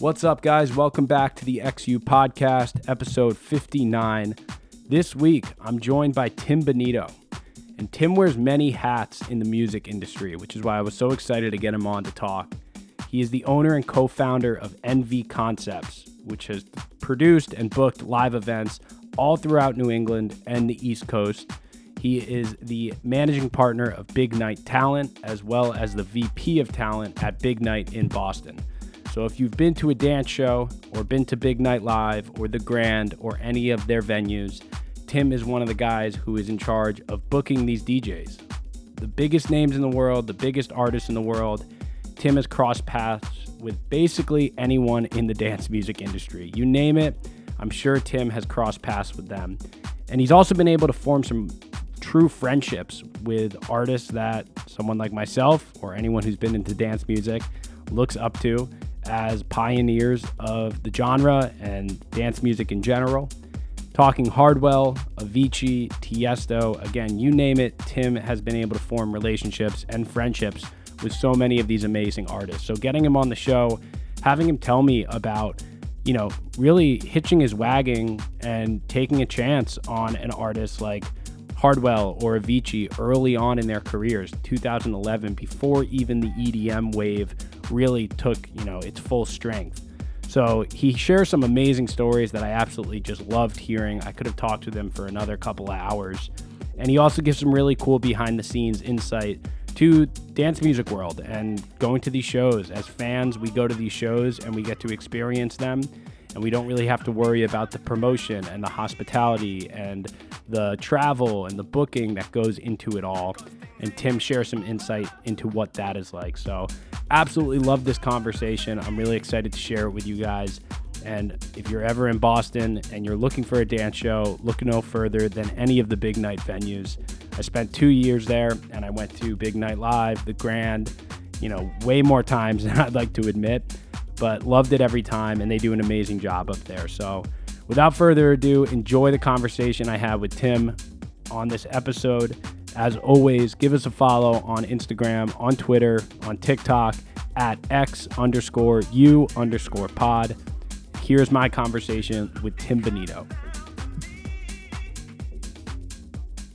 What's up, guys? Welcome back to the X You podcast, episode 59. This week, I'm joined by Tim Bonito. And Tim wears many hats in the music industry, which is why I was so excited to get him on to talk. He is the owner and co founder of NV Concepts, which has produced and booked live events all throughout New England and the East Coast. He is the managing partner of Big Night Talent, as well as the VP of Talent at Big Night in Boston. So if you've been to a dance show or been to Big Night Live or The Grand or any of their venues, Tim is one of the guys who is in charge of booking these DJs. The biggest names in the world, the biggest artists in the world. Tim has crossed paths with basically anyone in the dance music industry. You name it, I'm sure Tim has crossed paths with them. And he's also been able to form some true friendships with artists that someone like myself or anyone who's been into dance music looks up to as pioneers of the genre and dance music in general. Talking Hardwell, Avicii, Tiesto, again, you name it, Tim has been able to form relationships and friendships with so many of these amazing artists. So getting him on the show, having him tell me about, you know, really hitching his wagon and taking a chance on an artist like Hardwell or Avicii early on in their careers, 2011, before even the EDM wave really took, you know, its full strength. So he shares some amazing stories that I absolutely just loved hearing. I could have talked to them for another couple of hours. And he also gives some really cool behind the scenes insight to dance music world and going to these shows. As fans, we go to these shows and we get to experience them and we don't really have to worry about the promotion and the hospitality and the travel and the booking that goes into it all. And Tim shares some insight into what that is like. So Absolutely love this conversation. I'm really excited to share it with you guys. And if you're ever in Boston and you're looking for a dance show, look no further than any of the big night venues. I spent two years there and I went to Big Night Live, The Grand, you know, way more times than I'd like to admit, but loved it every time and they do an amazing job up there. So without further ado, enjoy the conversation I had with Tim on this episode. As always, give us a follow on Instagram, on Twitter, on TikTok at X underscore U underscore pod. Here's my conversation with Tim Bonito.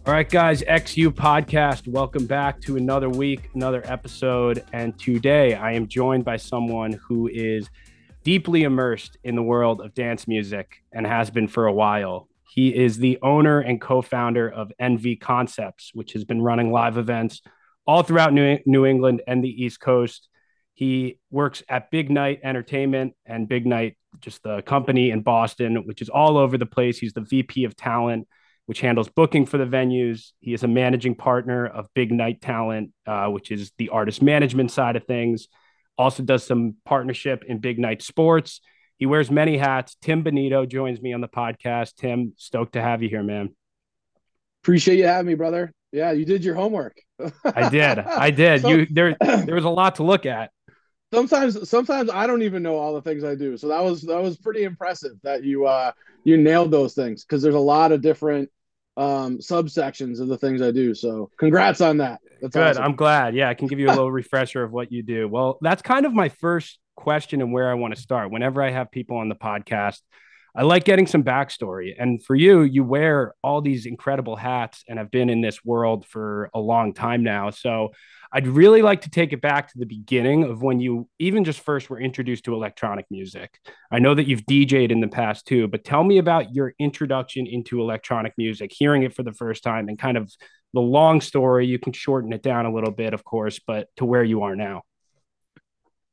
All right, guys, X You podcast. Welcome back to another week, another episode. And today I am joined by someone who is deeply immersed in the world of dance music and has been for a while. He is the owner and co-founder of NV Concepts, which has been running live events all throughout New, New England and the East Coast. He works at Big Night Entertainment and Big Night, just the company in Boston, which is all over the place. He's the VP of talent, which handles booking for the venues. He is a managing partner of Big Night Talent, uh, which is the artist management side of things. Also does some partnership in Big Night Sports he wears many hats. Tim Bonito joins me on the podcast. Tim, stoked to have you here, man. Appreciate you having me, brother. Yeah, you did your homework. I did. I did. So, you there there was a lot to look at. Sometimes sometimes I don't even know all the things I do. So that was that was pretty impressive that you uh you nailed those things because there's a lot of different um subsections of the things I do. So congrats on that. That's Good. Awesome. I'm glad. Yeah, I can give you a little refresher of what you do. Well, that's kind of my first question and where I want to start. Whenever I have people on the podcast, I like getting some backstory. And for you, you wear all these incredible hats and have been in this world for a long time now. So I'd really like to take it back to the beginning of when you even just first were introduced to electronic music. I know that you've DJed in the past too, but tell me about your introduction into electronic music, hearing it for the first time, and kind of the long story. You can shorten it down a little bit, of course, but to where you are now.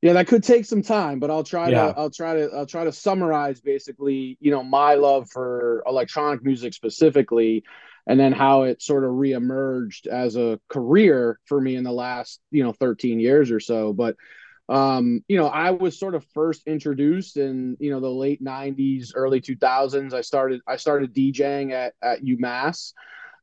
Yeah, that could take some time, but I'll try yeah. to I'll try to I'll try to summarize basically, you know, my love for electronic music specifically and then how it sort of reemerged as a career for me in the last, you know, 13 years or so, but um, you know, I was sort of first introduced in, you know, the late 90s, early 2000s. I started I started DJing at at UMass.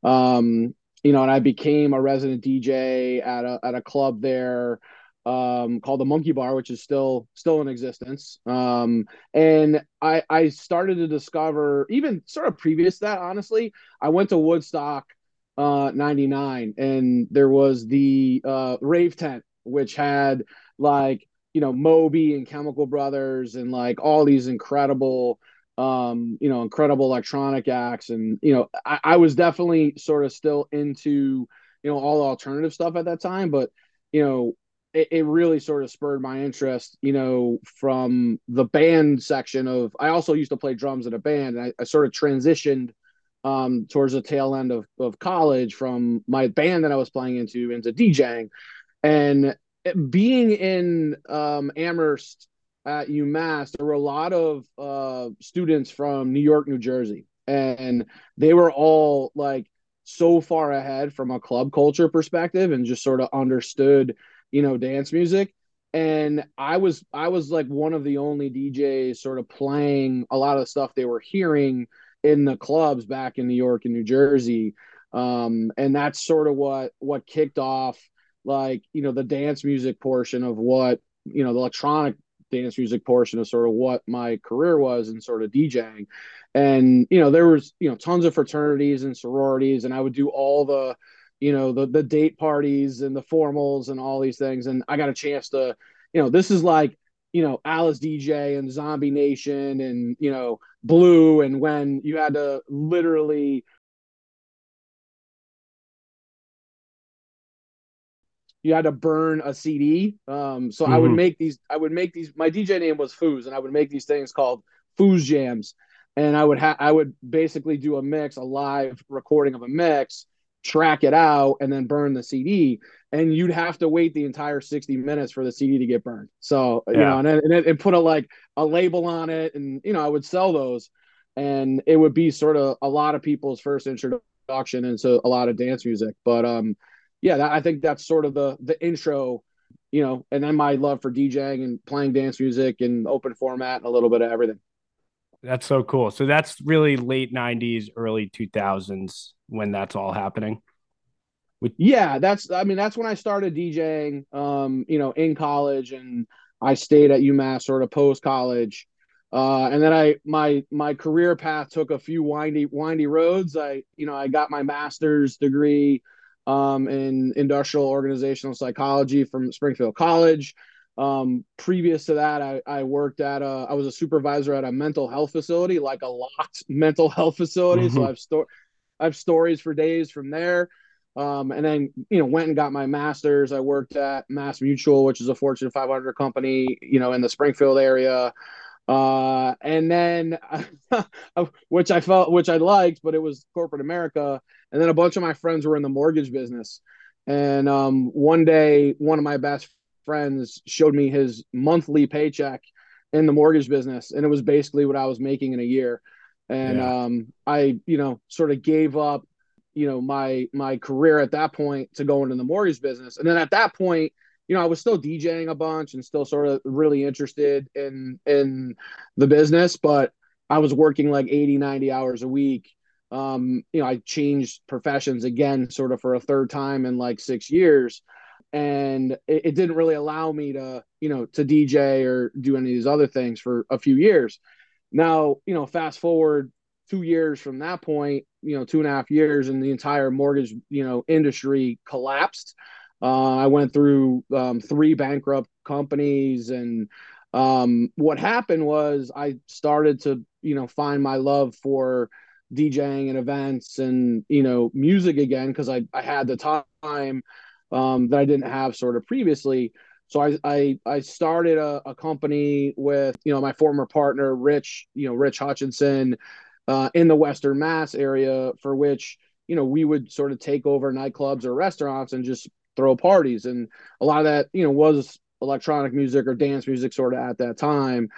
Um, you know, and I became a resident DJ at a at a club there um, called the Monkey Bar, which is still still in existence. Um, and I I started to discover even sort of previous that honestly, I went to Woodstock uh 99 and there was the uh rave tent which had like you know Moby and Chemical Brothers and like all these incredible um, you know, incredible electronic acts. And, you know, I, I, was definitely sort of still into, you know, all alternative stuff at that time. But, you know, it, it really sort of spurred my interest, you know, from the band section of, I also used to play drums in a band and I, I sort of transitioned um, towards the tail end of, of college from my band that I was playing into into DJing. And being in um, Amherst at UMass, there were a lot of uh, students from New York, New Jersey, and they were all like so far ahead from a club culture perspective and just sort of understood, you know, dance music. And I was I was like one of the only DJs sort of playing a lot of the stuff they were hearing in the clubs back in New York and New Jersey. Um, and that's sort of what what kicked off like you know the dance music portion of what you know the electronic dance music portion of sort of what my career was and sort of DJing. And, you know, there was, you know, tons of fraternities and sororities, and I would do all the, you know, the the date parties and the formals and all these things. And I got a chance to, you know, this is like, you know, Alice Deejay and Zombie Nation and, you know, Blue and when you had to literally you had to burn a CD. Um, so mm-hmm. I would mm-hmm. make these. I would make these. My DJ name was Foos, and I would make these things called Foos Jams. And I would have. I would basically do a mix, a live recording of a mix, track it out, and then burn the CD. And you'd have to wait the entire sixty minutes for the CD to get burned. So yeah. you know, and and, and put a like a label on it, and you know, I would sell those, and it would be sort of a lot of people's first introduction into a lot of dance music. But um, yeah, that, I think that's sort of the the intro, you know, and then my love for DJing and playing dance music and open format and a little bit of everything. That's so cool. So that's really late '90s, early 2000s when that's all happening. Yeah, that's. I mean, that's when I started DJing. Um, you know, in college, and I stayed at UMass sort of post college. Uh, and then I my my career path took a few windy windy roads. I you know I got my master's degree um, in industrial organizational psychology from Springfield College. Um, previous to that, I, I worked at a, I was a supervisor at a mental health facility, like a locked mental health facility. Mm-hmm. So I've sto- I have stories for days from there. Um, and then, you know, went and got my master's. I worked at Mass Mutual, which is a Fortune 500 company, you know, in the Springfield area. Uh, and then, which I felt, which I liked, but it was corporate America. And then a bunch of my friends were in the mortgage business. And um, one day, one of my best friends showed me his monthly paycheck in the mortgage business, and it was basically what I was making in a year. And yeah. um, I, you know, sort of gave up, you know, my my career at that point to go into the mortgage business. And then at that point, you know, I was still DJing a bunch and still sort of really interested in in the business, but I was working like 80, 90 hours a week. Um, you know, I changed professions again sort of for a third time in like six years. And it, it didn't really allow me to, you know, to DJ or do any of these other things for a few years. Now, you know, fast forward two years from that point, you know, two and a half years, and the entire mortgage, you know, industry collapsed. Uh, I went through um, three bankrupt companies, and um, what happened was I started to, you know, find my love for DJing and events and you know music again because I I had the time um, that I didn't have sort of previously. So I I, I started a, a company with you know my former partner Rich you know Rich Hutchinson uh, in the Western Mass area for which you know we would sort of take over nightclubs or restaurants and just throw parties and a lot of that you know was electronic music or dance music sort of at that time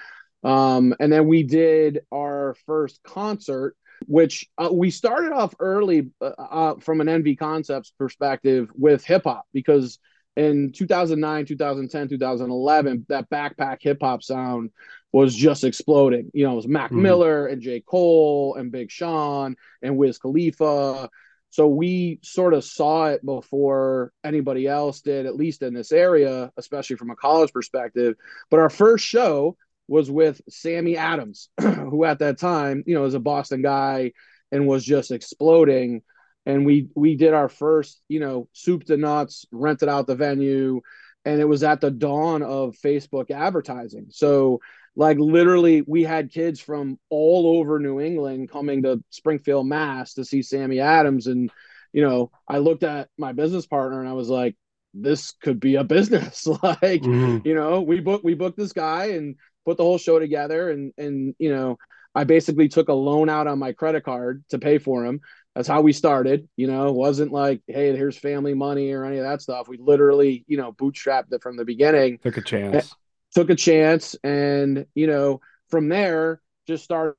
um, and then we did our first concert which uh, we started off early uh, uh, from an NV Concepts perspective with hip hop because in 2009, 2010, 2011, that backpack hip hop sound was just exploding. You know, it was Mac mm-hmm. Miller and J. Cole and Big Sean and Wiz Khalifa so we sort of saw it before anybody else did, at least in this area, especially from a college perspective. But our first show was with Sammy Adams, who at that time, you know, was a Boston guy and was just exploding. And we we did our first, you know, soup to nuts, rented out the venue, and it was at the dawn of Facebook advertising. So like literally we had kids from all over New England coming to Springfield, Mass to see Sammy Adams and you know, I looked at my business partner and I was like this could be a business like mm-hmm. you know we booked we booked this guy and put the whole show together and and you know i basically took a loan out on my credit card to pay for him. That's how we started you know it wasn't like hey here's family money or any of that stuff. We literally you know bootstrapped it from the beginning. Took a chance. took a chance and you know from there just started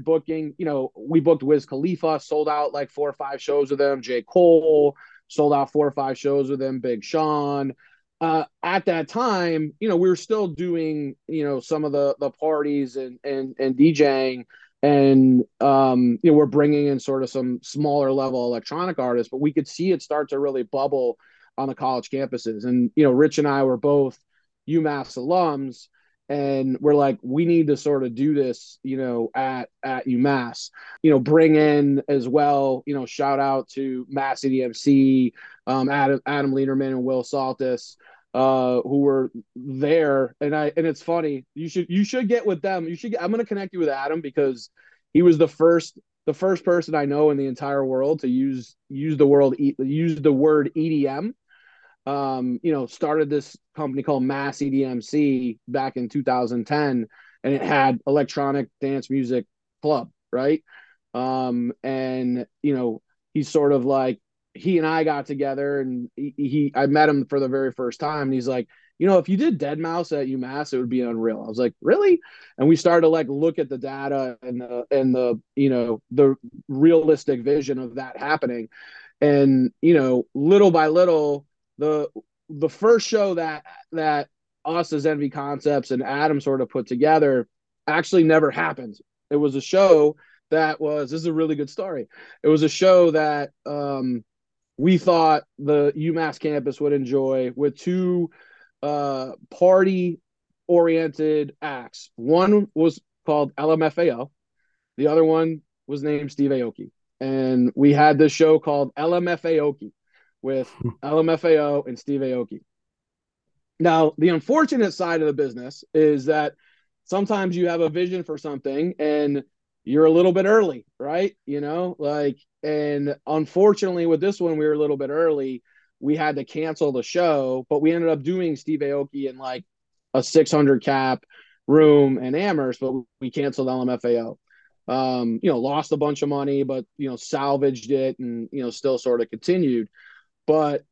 booking you know we booked wiz khalifa sold out like four or five shows with them. J. Cole sold out four or five shows with them. Big sean uh, at that time, you know, we were still doing, you know, some of the the parties and and and DJing, and um, you know, we're bringing in sort of some smaller level electronic artists, but we could see it start to really bubble on the college campuses. And you know, Rich and I were both UMass alums, and we're like we need to sort of do this you know at at umass. You know bring in as well you know shout out to mass edmc um, adam adam Lederman and will saltis uh, who were there. And i and it's funny you should you should get with them. You should get, i'm going to connect you with adam because he was the first the first person i know in the entire world to use use the world use the word edm um, you know, started this company called Mass EDMC back in 2010, and it had electronic dance music club, right? Um, and you know, he's sort of like he and I got together, and he, he I met him for the very first time, and he's like, you know, if you did Deadmau5 at UMass, it would be unreal. I was like, really? And we started to like look at the data and the and the you know the realistic vision of that happening, and you know, little by little the the first show that that us as NV Concepts and Adam sort of put together actually never happened. It was a show that was this is a really good story. It was a show that um, we thought the UMass campus would enjoy with two uh, party oriented acts. One was called LMFAO, the other one was named Steve Aoki. And we had this show called LMFAoki with LMFAO and Steve Aoki. Now, the unfortunate side of the business is that sometimes you have a vision for something and you're a little bit early, right? You know, like, and unfortunately with this one, we were a little bit early. We had to cancel the show, but we ended up doing Steve Aoki in like a 600 cap room in Amherst, but we canceled LMFAO. Um, you know, lost a bunch of money, but you know, salvaged it and you know, still sort of continued. But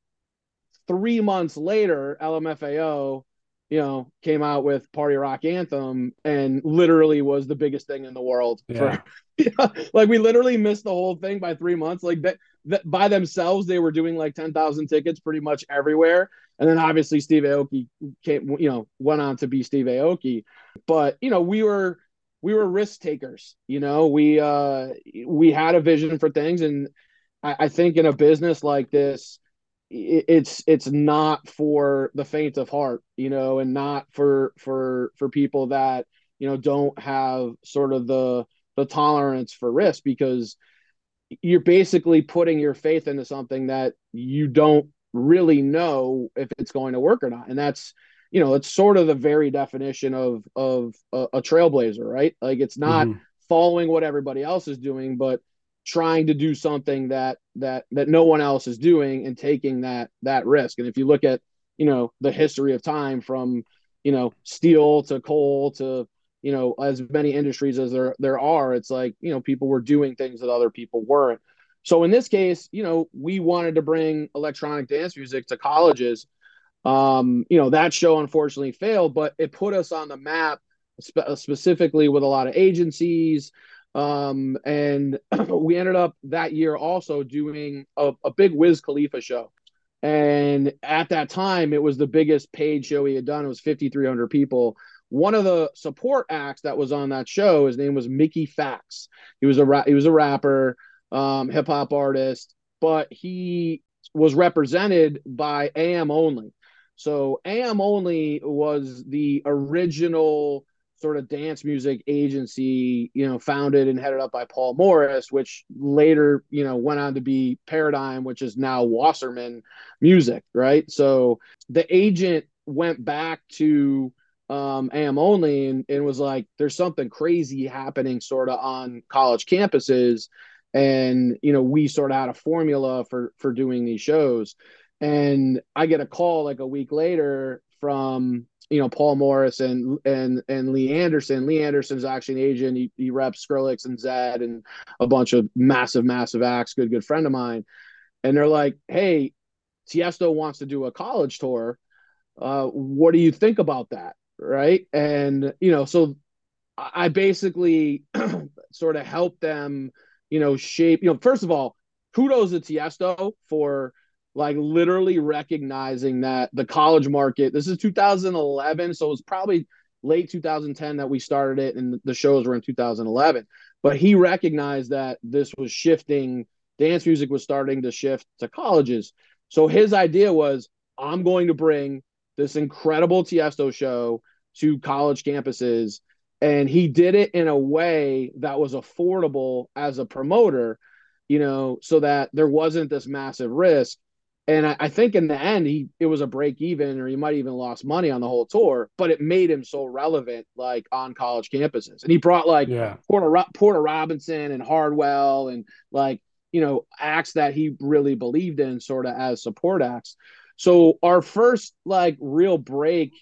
three months later, LMFAO, you know, came out with Party Rock Anthem and literally was the biggest thing in the world. Yeah. For, yeah, like we literally missed the whole thing by three months. Like that, that by themselves, they were doing like 10,000 tickets pretty much everywhere. And then obviously Steve Aoki came, you know, went on to be Steve Aoki. But, you know, we were, we were risk takers, you know, we, uh, we had a vision for things. And I, I think in a business like this, it's it's not for the faint of heart you know and not for for for people that you know don't have sort of the the tolerance for risk because you're basically putting your faith into something that you don't really know if it's going to work or not and that's you know it's sort of the very definition of of a, a trailblazer right like it's not mm-hmm. following what everybody else is doing but trying to do something that that that no one else is doing and taking that that risk. And if you look at you know the history of time from you know steel to coal to you know as many industries as there there are it's like you know people were doing things that other people weren't. So in this case you know we wanted to bring electronic dance music to colleges. Um you know that show unfortunately failed but it put us on the map spe- specifically with a lot of agencies um, and we ended up that year also doing a, a big Wiz Khalifa show. And at that time, it was the biggest paid show he had done. It was 5,300 people. One of the support acts that was on that show, his name was Mickey Factz. He was a ra- he was a rapper, um, hip hop artist, but he was represented by AM Only. So AM Only was the original sort of dance music agency, you know, founded and headed up by Paul Morris, which later, you know, went on to be Paradigm, which is now Wasserman Music, right? So the agent went back to um, AM only and, and was like, there's something crazy happening sort of on college campuses. And, you know, we sort of had a formula for, for doing these shows. And I get a call like a week later from you know Paul Morris and and and Lee Anderson. Lee Anderson's actually an agent. He, he reps Skrillex and Zedd and a bunch of massive, massive acts. Good, good friend of mine. And they're like, "Hey, Tiesto wants to do a college tour. Uh, what do you think about that?" Right? And you know, so I basically sort of helped them, you know, shape. You know, first of all, kudos to Tiesto for like literally recognizing that the college market this is 2011 so it was probably late 2010 that we started it and the shows were in 2011 but he recognized that this was shifting dance music was starting to shift to colleges. So his idea was i'm going to bring this incredible tiesto show to college campuses. And he did it in a way that was affordable as a promoter you know so that there wasn't this massive risk and I, I, think in the end, he it was a break even, or he might even lost money on the whole tour. But it made him so relevant, like on college campuses. And he brought like yeah. Porter Porter Robinson and Hardwell, and like you know acts that he really believed in, sort of as support acts. So our first like real break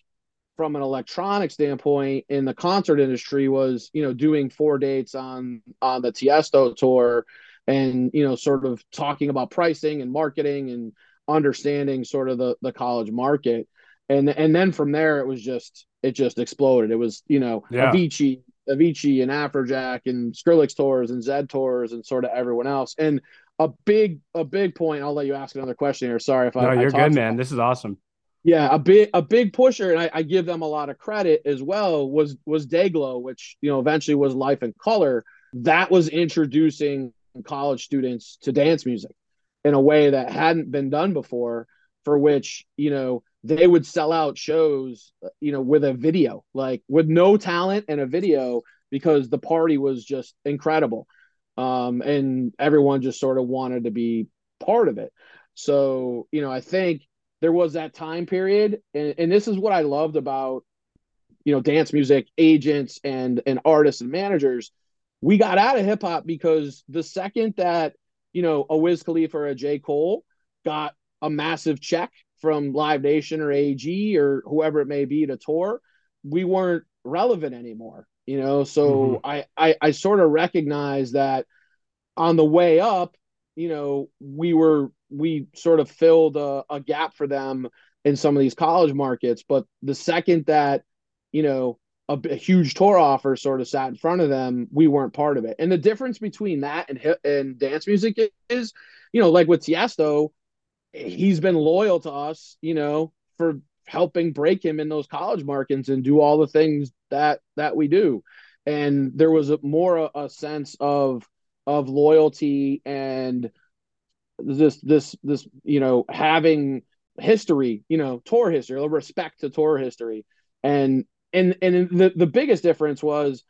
from an electronic standpoint in the concert industry was you know doing four dates on on the Tiesto tour, and you know sort of talking about pricing and marketing and understanding sort of the the college market. And and then from there it was just it just exploded. It was you know yeah. avicii avicii and afrojack and skrillex tours and zedd tours and sort of everyone else. And a big a big point i'll let you ask another question here. Sorry if no, i no you're good man. this is awesome. Yeah a big a big pusher and I, I give them a lot of credit as well was was dayglow which you know eventually was life in color. That was introducing college students to dance music in a way that hadn't been done before for which you know they would sell out shows you know with a video like with no talent and a video because the party was just incredible. Um, and everyone just sort of wanted to be part of it. So you know i think there was that time period and, and this is what i loved about you know dance music agents and and artists and managers. We got out of hip hop because the second that you know, a Wiz Khalifa or a J. Cole got a massive check from Live Nation or AEG or whoever it may be to tour, we weren't relevant anymore. You know, so mm-hmm. I, I I sort of recognize that on the way up, you know, we were we sort of filled a, a gap for them in some of these college markets. But the second that, you know, a, a, huge tour offer sort of sat in front of them, we weren't part of it. And the difference between that and and dance music is, you know, like with Tiesto, he's been loyal to us, you know, for helping break him in those college markets and do all the things that that we do. And there was a more a, a sense of of loyalty and this this this you know having history, you know, tour history, a respect to tour history. And and and the the biggest difference was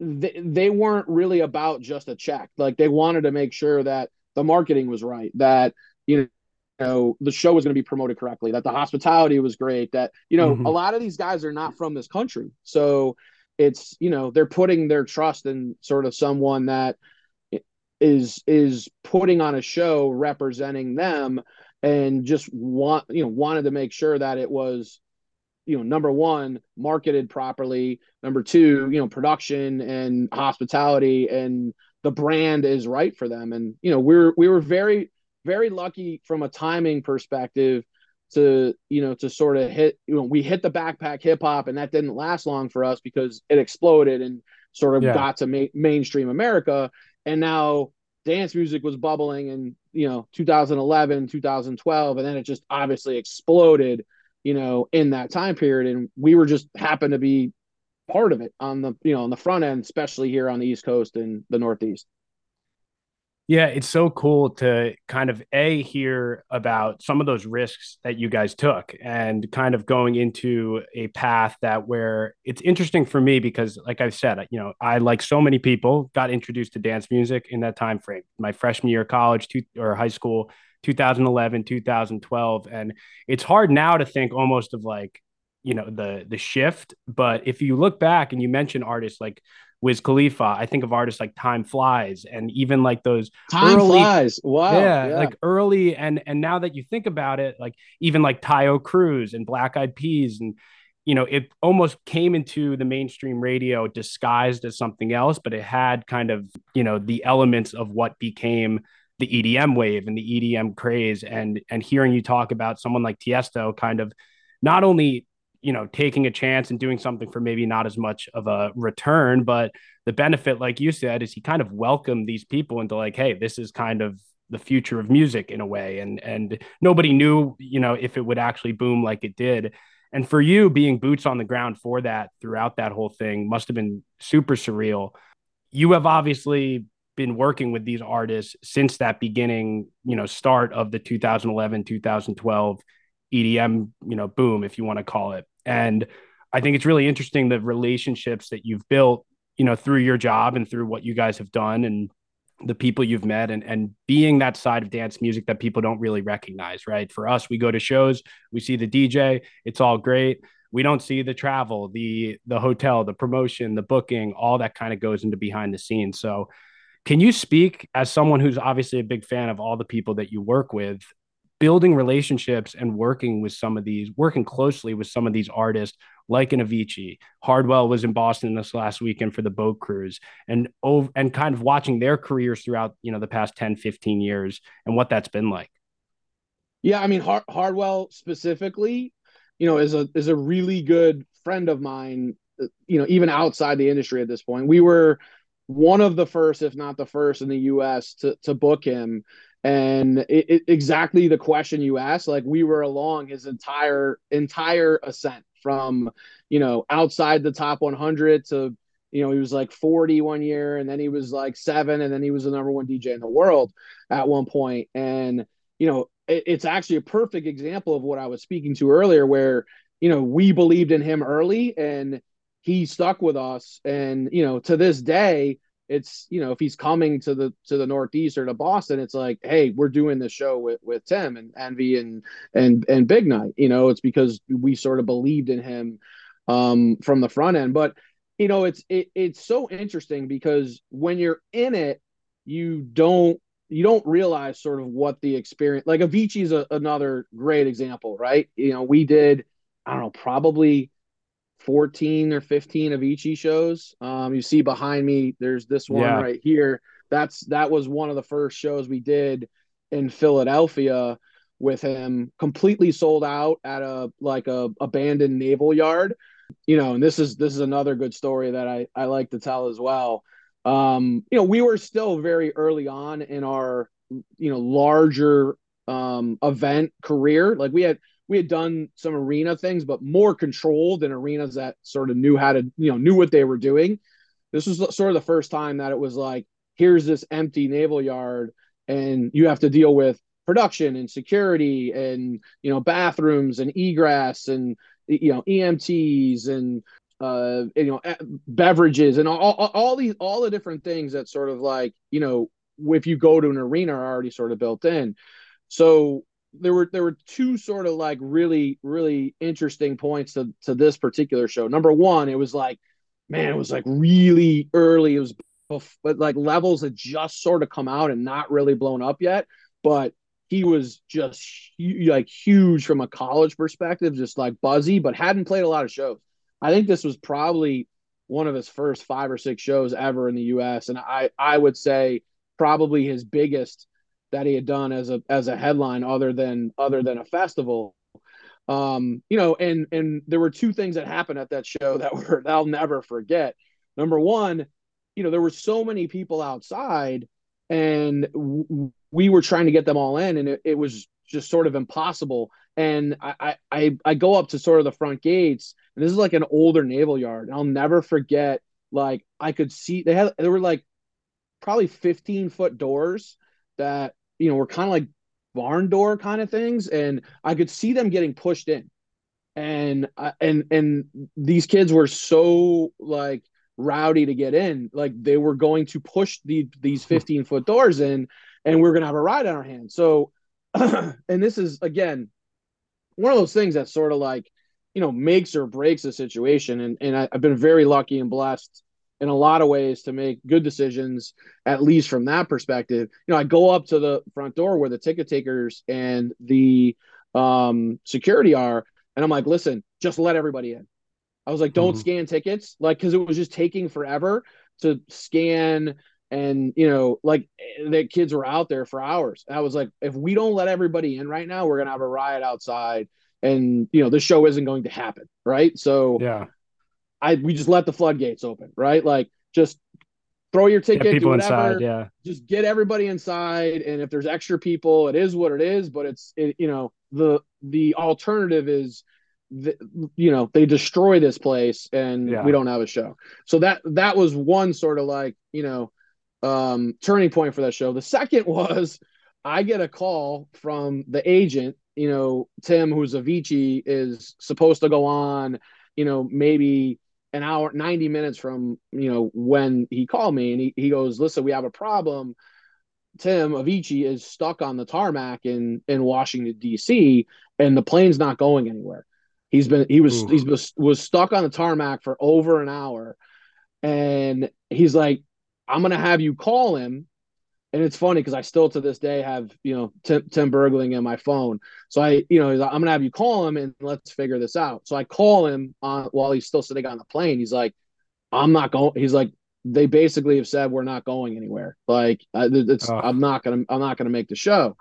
they, they weren't really about just a check like they wanted to make sure that the marketing was right that you know the show was going to be promoted correctly that the hospitality was great that you know mm-hmm. a lot of these guys are not from this country so it's you know they're putting their trust in sort of someone that is is putting on a show representing them and just want you know wanted to make sure that it was you know number one marketed properly. Number two you know production and hospitality and the brand is right for them. And you know we're we were very very lucky from a timing perspective to you know to sort of hit you know we hit the backpack hip hop and that didn't last long for us because it exploded and sort of yeah. got to ma- mainstream America. And now dance music was bubbling in you know 2011 2012 and then it just obviously exploded you know, in that time period. And we were just happened to be part of it on the, you know, on the front end, especially here on the East Coast and the Northeast. Yeah, it's so cool to kind of a hear about some of those risks that you guys took and kind of going into a path that where it's interesting for me because like I've said, you know, I like so many people got introduced to dance music in that time frame. My freshman year of college to, or high school, 2011, 2012 and it's hard now to think almost of like you know the the shift but if you look back and you mention artists like Wiz Khalifa. I think of artists like Time Flies and even like those Time early, Flies. Wow. Yeah, yeah, like early and and now that you think about it, like even like Taio Cruz and Black Eyed Peas and you know, it almost came into the mainstream radio disguised as something else, but it had kind of, you know, the elements of what became the EDM wave and the EDM craze. And and hearing you talk about someone like Tiesto kind of not only you know taking a chance and doing something for maybe not as much of a return but the benefit like you said is he kind of welcomed these people into like hey this is kind of the future of music in a way and and nobody knew you know if it would actually boom like it did and for you being boots on the ground for that throughout that whole thing must have been super surreal you have obviously been working with these artists since that beginning you know start of the 2011 2012 EDM, you know, boom, if you want to call it. And I think it's really interesting the relationships that you've built, you know, through your job and through what you guys have done and the people you've met and and being that side of dance music that people don't really recognize, right? For us, we go to shows, we see the DJ, it's all great. We don't see the travel, the the hotel, the promotion, the booking, all that kind of goes into behind the scenes. So can you speak as someone who's obviously a big fan of all the people that you work with building relationships and working with some of these, working closely with some of these artists like an Avicii. Hardwell was in Boston this last weekend for the boat cruise and over and kind of watching their careers throughout, you know, the past 10, 15 years and what that's been like. Yeah, I mean Hard- Hardwell specifically, you know, is a is a really good friend of mine, uh, you know, even outside the industry at this point. We were one of the first, if not the first in the US to to book him. And it, it, exactly the question you asked like we were along his entire entire ascent from you know outside the top 100 to you know he was like 40 one year and then he was like seven and then he was the number one dj in the world at one point. And you know it, it's actually a perfect example of what i was speaking to earlier where you know we believed in him early and he stuck with us. And you know to this day it's you know if he's coming to the to the northeast or to boston it's like hey we're doing this show with with tim and NV and and and big night you know it's because we sort of believed in him um from the front end. But you know it's it, it's so interesting because when you're in it you don't you don't realize sort of what the experience like avicii is another great example right? You know we did i don't know probably 14 or 15 Avicii shows. Um, you see behind me, there's this one yeah. right here. That's that was one of the first shows we did in Philadelphia with him, completely sold out at a like a abandoned naval yard. You know, and this is this is another good story that I I like to tell as well. Um, you know, we were still very early on in our you know larger um event career. Like we had we had done some arena things, but more controlled in arenas that sort of knew how to, you know, knew what they were doing. This was sort of the first time that it was like, here's this empty naval yard, and you have to deal with production and security and you know bathrooms and egress and you know EMTs and uh, you know beverages and all, all, all these all the different things that sort of like you know if you go to an arena are already sort of built in. So there were there were two sort of like really really interesting points to to this particular show. Number one, it was like, man, it was like really early. It was but like levels had just sort of come out and not really blown up yet. But he was just like huge from a college perspective, just like buzzy, but hadn't played a lot of shows. I think this was probably one of his first five or six shows ever in the U.S. And I I would say probably his biggest that he had done as a as a headline other than other than a festival. Um you know and and there were two things that happened at that show that were that I'll never forget. Number one you know there were so many people outside and w- we were trying to get them all in and it, it was just sort of impossible. And I, I i go up to sort of the front gates and this is like an older naval yard and i'll never forget like i could see they had there were like probably 15 foot doors that you know were kind of like barn door kind of things, and I could see them getting pushed in, and and and these kids were so like rowdy to get in, like they were going to push the these hmm. 15 foot doors in, and we are gonna have a ride on our hands. So, and this is again one of those things that sort of like you know makes or breaks a situation, and and I, I've been very lucky and blessed in a lot of ways to make good decisions, at least from that perspective. You know, I go up to the front door where the ticket takers and the um, security are, and I'm like, listen, just let everybody in. I was like, don't mm-hmm. scan tickets, like, because it was just taking forever to scan. And, you know, like the kids were out there for hours. And I was like, if we don't let everybody in right now, we're going to have a riot outside. And, you know, the show isn't going to happen. Right. So, yeah I we just let the floodgates open, right? Like just throw your ticket, people whatever, inside, yeah. Just get everybody inside, and if there's extra people, it is what it is. But it's it, you know the the alternative is, the, you know, they destroy this place and yeah. we don't have a show. So that that was one sort of like you know um turning point for that show. The second was I get a call from the agent. You know, Tim, who's Avicii, is supposed to go on. You know, maybe an hour 90 minutes from you know when he called me and he, he goes listen we have a problem. Tim avicii is stuck on the tarmac in in washington d.c and the plane's not going anywhere. He's been he was he was was stuck on the tarmac for over an hour. And he's like i'm gonna have you call him and it's funny because I still to this day have you know Tim, Tim Bergling in my phone. So I you know I'm gonna have you call him and let's figure this out. So I call him on while he's still sitting on the plane. He's like, I'm not going. He's like, they basically have said we're not going anywhere. Like it's oh. I'm not gonna I'm not gonna make the show.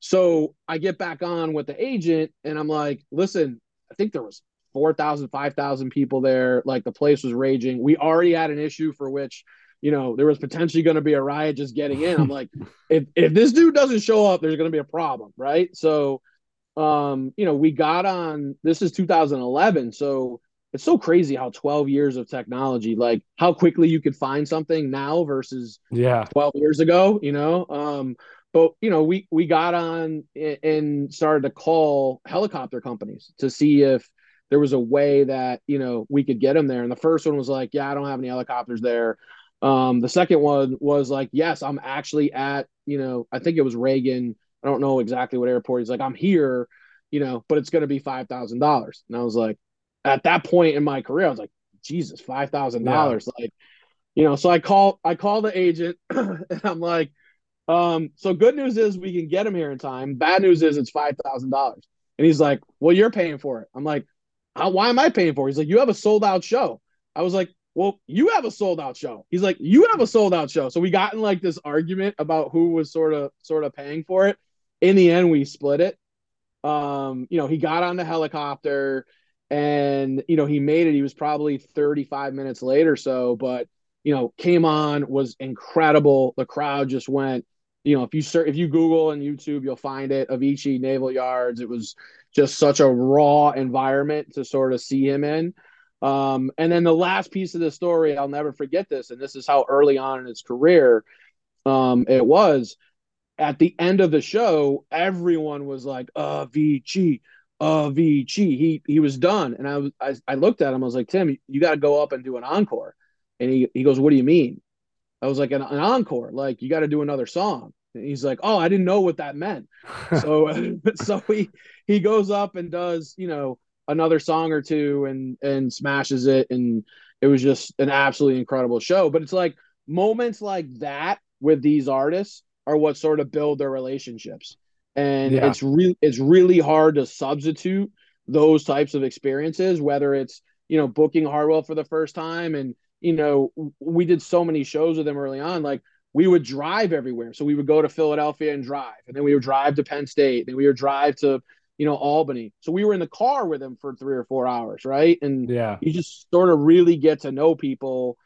So I get back on with the agent and I'm like, listen, I think there was 4,000, 5,000 people there. Like the place was raging. We already had an issue for which you know, there was potentially going to be a riot just getting in. I'm like, if if this dude doesn't show up, there's going to be a problem, right? So, um, you know, we got on. This is 2011, so it's so crazy how 12 years of technology, like how quickly you could find something now versus yeah 12 years ago. You know, um, but you know, we we got on and started to call helicopter companies to see if there was a way that you know we could get them there. And the first one was like, yeah, I don't have any helicopters there. Um, the second one was like, yes, I'm actually at, you know, I think it was Reagan. I don't know exactly what airport. He's like, I'm here, you know, but it's going to be five thousand dollars. And I was like, at that point in my career, I was like, Jesus, five thousand yeah. dollars, like, you know. So I call, I call the agent, and I'm like, um, so good news is we can get him here in time. Bad news is it's five thousand dollars. And he's like, well, you're paying for it. I'm like, why am I paying for it? He's like, you have a sold out show. I was like, well, you have a sold out show. He's like, you have a sold out show. So we got in like this argument about who was sort of sort of paying for it. In the end, we split it. Um, you know, he got on the helicopter and you know, he made it. He was probably 35 minutes late or so, but you know, came on, was incredible. The crowd just went, you know, if you search if you Google and YouTube, you'll find it, Avicii Naval Yards. It was just such a raw environment to sort of see him in. Um, and then the last piece of the story, I'll never forget this, and this is how early on in his career um, it was. At the end of the show, everyone was like, "Uh, Avicii, Avicii." He he was done, and I was I, I looked at him. I was like, "Tim, you got to go up and do an encore." And he he goes, "What do you mean?" I was like, "An, an encore, like you got to do another song." And he's like, "Oh, I didn't know what that meant." so so he he goes up and does you know another song or two and and smashes it. And it was just an absolutely incredible show. But it's like moments like that with these artists are what sort of build their relationships. And yeah. it's really it's really hard to substitute those types of experiences whether it's you know booking Hardwell for the first time and you know we did so many shows with him early on. Like we would drive everywhere. So we would go to Philadelphia and drive. And then we would drive to Penn State. And we would drive to you know, Albany. So we were in the car with him for three or four hours, right? And yeah, you just sort of really get to know people.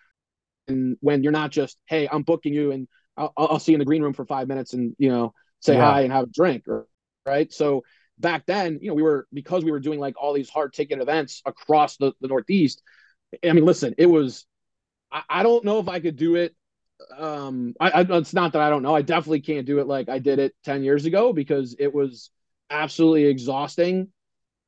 And when you're not just, hey, I'm booking you and I'll, I'll see you in the green room for five minutes and, you know, say yeah. hi and have a drink, or, right? So back then, you know, we were, because we were doing like all these hard ticket events across the, the Northeast. I mean, listen, it was, I, I don't know if I could do it um, I, I, it's not that I don't know. I definitely can't do it like I did it 10 years ago because it was absolutely exhausting.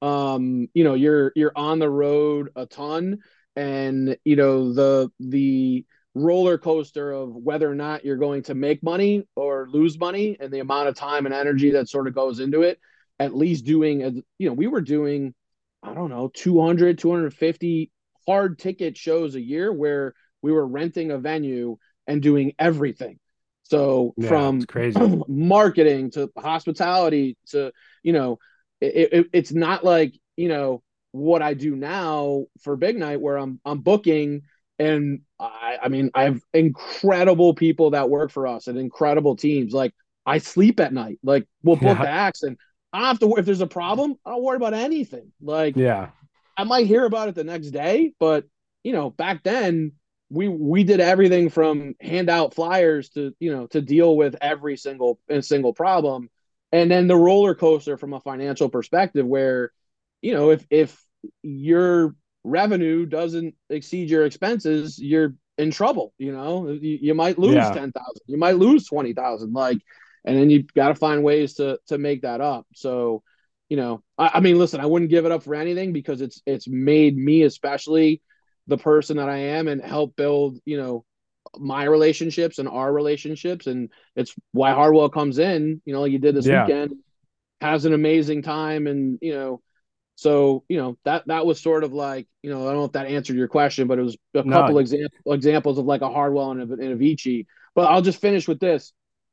Um, you know, you're, you're on the road a ton and, you know, the, the roller coaster of whether or not you're going to make money or lose money and the amount of time and energy that sort of goes into it, at least doing, a, you know, we were doing, I don't know, 200, 250 hard ticket shows a year where we were renting a venue and doing everything. So yeah, from marketing to hospitality to you know, it, it, it's not like you know what I do now for Big Night where I'm I'm booking and I I mean I have incredible people that work for us and incredible teams. Like I sleep at night. Like we'll book yeah. acts and I don't have to if there's a problem, I don't worry about anything. Like yeah, I might hear about it the next day, but you know back then we we did everything from hand out flyers to you know to deal with every single single problem and then the roller coaster from a financial perspective where you know if if your revenue doesn't exceed your expenses you're in trouble you know you, you might lose yeah. 10,000 you might lose 20,000 like and then you've got to find ways to to make that up so you know I, I mean listen I wouldn't give it up for anything because it's it's made me especially the person that I am and help build, you know, my relationships and our relationships. And it's why Hardwell comes in, you know, like you did this yeah. weekend, has an amazing time. And, you know, so, you know, that, that was sort of like, you know, I don't know if that answered your question, but it was a no. couple example, examples of like a Hardwell and a, and Avicii. But I'll just finish with this.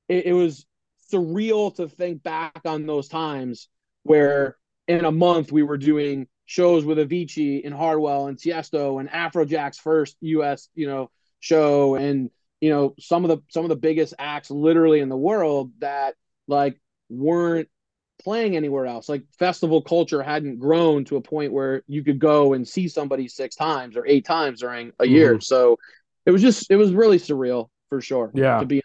It, it was surreal to think back on those times where in a month we were doing shows with Avicii and Hardwell and Tiesto and Afrojack's first US, you know, show and you know some of the some of the biggest acts literally in the world that like weren't playing anywhere else. Like festival culture hadn't grown to a point where you could go and see somebody six times or eight times during a year. Mm-hmm. So it was just it was really surreal for sure. Yeah. To be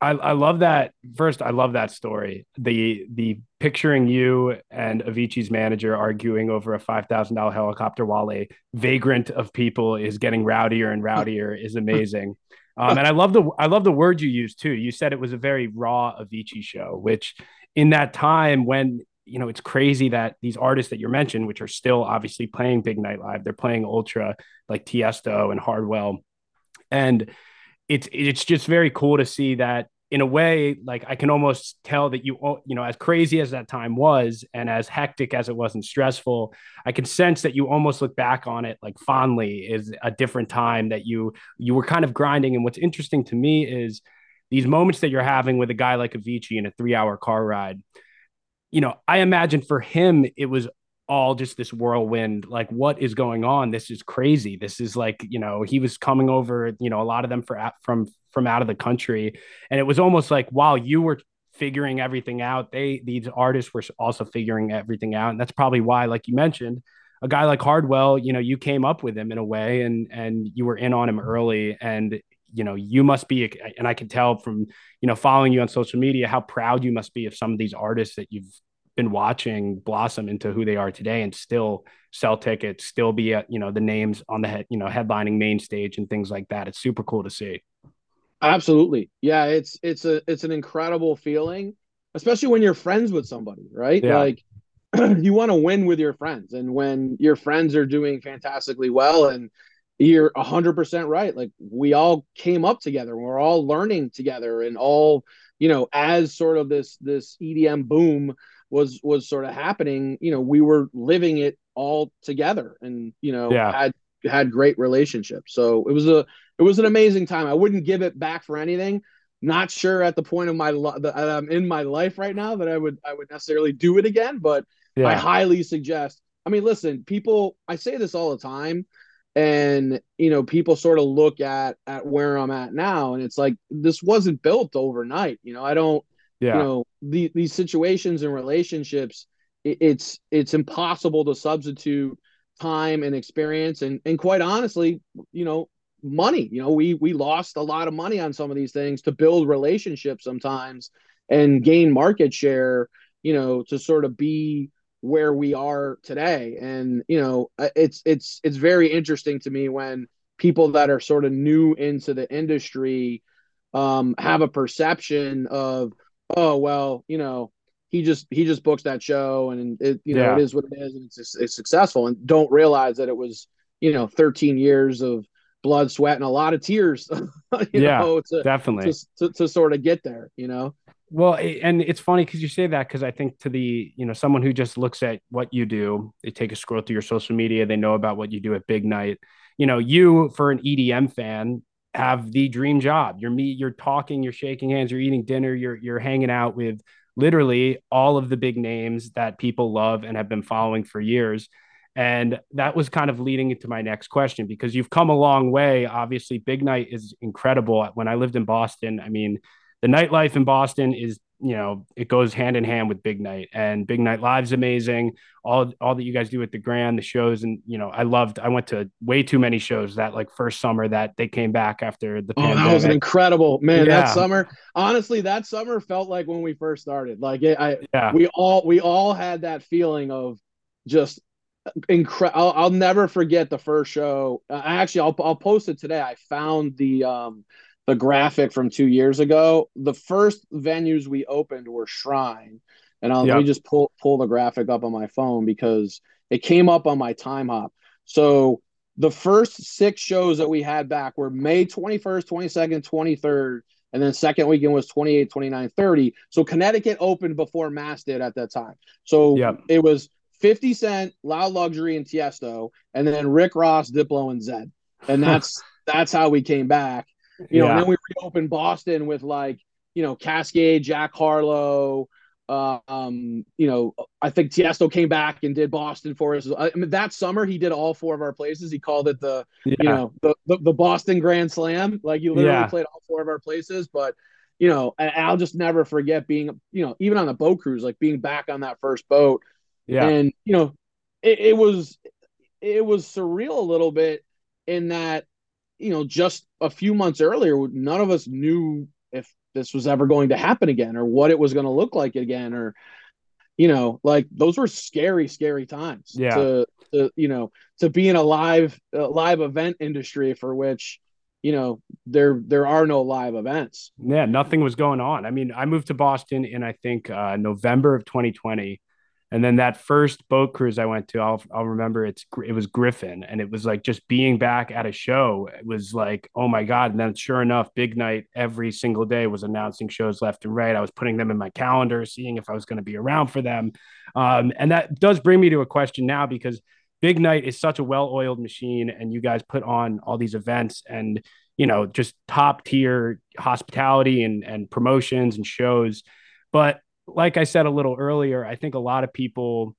I, I love that. First, I love that story. The the picturing you and Avicii's manager arguing over a five thousand dollar helicopter while a vagrant of people is getting rowdier and rowdier is amazing. Um, and I love the I love the word you used too. You said it was a very raw Avicii show, which in that time when you know it's crazy that these artists that you mentioned, which are still obviously playing Big Night Live, they're playing Ultra like Tiesto and Hardwell, and it's it's just very cool to see that in a way like i can almost tell that you you know as crazy as that time was and as hectic as it was and stressful i can sense that you almost look back on it like fondly is a different time that you you were kind of grinding. And what's interesting to me is these moments that you're having with a guy like Avicii in a 3-hour car ride you know i imagine for him it was all just this whirlwind like what is going on? This is crazy. This is like you know he was coming over you know a lot of them for from from out of the country and it was almost like while you were figuring everything out they these artists were also figuring everything out and that's probably why like you mentioned a guy like Hardwell you know you came up with him in a way and and you were in on him early and you know you must be and I can tell from you know following you on social media how proud you must be of some of these artists that you've been watching blossom into who they are today and still sell tickets, still be at, you know, the names on the head, you know, headlining main stage and things like that. It's super cool to see. Absolutely. Yeah, it's it's a it's an incredible feeling, especially when you're friends with somebody, right? Yeah. Like you want to win with your friends and when your friends are doing fantastically well and you're 100% right like we all came up together we're all learning together and all you know as sort of this this EDM boom was was sort of happening, you know, we were living it all together and you know yeah. had had great relationships. So it was a it was an amazing time. I wouldn't give it back for anything. Not sure at the point of my lo- that I'm in my life right now that I would I would necessarily do it again, but yeah. I highly suggest. I mean, listen, people. I say this all the time, and you know, people sort of look at at where I'm at now, and it's like this wasn't built overnight. You know, I don't yeah. you know the, these situations and relationships it, it's it's impossible to substitute time and experience and and quite honestly you know money you know we we lost a lot of money on some of these things to build relationships sometimes and gain market share you know to sort of be where we are today. And you know it's it's it's very interesting to me when people that are sort of new into the industry um, have a perception of, oh well, you know, he just he just books that show and it you know yeah. it is what it is and it's, it's successful and don't realize that it was you know 13 years of blood sweat and a lot of tears yeah know, to, definitely. to, to, to, sort of get there you know? Well and it's funny because you say that because i think to the you know someone who just looks at what you do they take a scroll through your social media they know about what you do at big night. You know you for an edm fan have the dream job. You're me you're talking you're shaking hands you're eating dinner you're you're hanging out with literally all of the big names that people love and have been following for years. And that was kind of leading into my next question because you've come a long way. Obviously, Big Night is incredible. When I lived in Boston, I mean, the nightlife in Boston is you know it goes hand in hand with big night and big night live's amazing all all that you guys do at the grand the shows and you know i loved i went to way too many shows that like first summer that they came back after the oh pandemic. that was an incredible man yeah. that summer honestly that summer felt like when we first started like it, i yeah. we all we all had that feeling of just incredible I'll, I'll, never forget the first show uh, actually I'll, I'll post it today i found the um the graphic from two years ago. The first venues we opened were Shrine, and I'll, yep. let me just pull pull the graphic up on my phone because it came up on my Timehop. So the first six shows that we had back were May 21st, 22nd, 23rd, and then second weekend was 28, 29, 30. So Connecticut opened before Mass did at that time. So yep. it was 50 Cent, Loud Luxury, and Tiesto, and then Rick Ross, Diplo, and Zedd. And that's that's how we came back. You know, yeah. and then we reopened Boston with like, you know, Kaskade, Jack Harlow. Uh, um, you know, I think Tiesto came back and did Boston for us. I mean, that summer he did all four of our places. He called it the, yeah. you know, the, the, the Boston Grand Slam. Like you literally yeah. played all four of our places. But you know, I'll just never forget being, you know, even on the boat cruise, like being back on that first boat. Yeah. And you know, it, it was it was surreal a little bit in that you know, just a few months earlier, none of us knew if this was ever going to happen again or what it was going to look like again or you know like those were scary scary times yeah. to, to you know to be in a live uh, live event industry for which you know there there are no live events. Yeah nothing was going on. I mean i moved to boston in i think uh, november of 2020 and then that first boat cruise I went to, I'll I'll remember it's it was Gryffin, and it was like just being back at a show. It was like, oh my god! And then sure enough, Big Night every single day was announcing shows left and right. I was putting them in my calendar, seeing if I was going to be around for them. Um, and that does bring me to a question now because Big Night is such a well-oiled machine, and you guys put on all these events and you know just top tier hospitality and and promotions and shows, but like I said a little earlier, I think a lot of people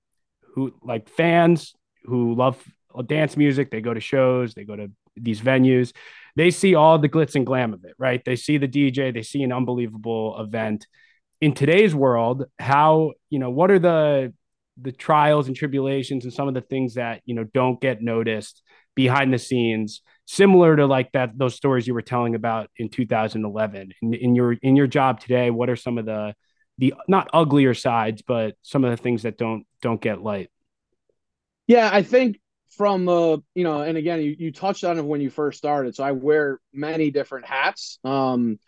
who like fans who love dance music, they go to shows, they go to these venues, they see all the glitz and glam of it, right? They see the DJ, they see an unbelievable event. In today's world, how, you know, what are the the trials and tribulations and some of the things that, you know, don't get noticed behind the scenes similar to like that those stories you were telling about in 2011 in, in your in your job today what are some of the the not uglier sides, but some of the things that don't don't get light. Yeah, I think from uh, you know, and again, you, you touched on it when you first started. So I wear many different hats. Um,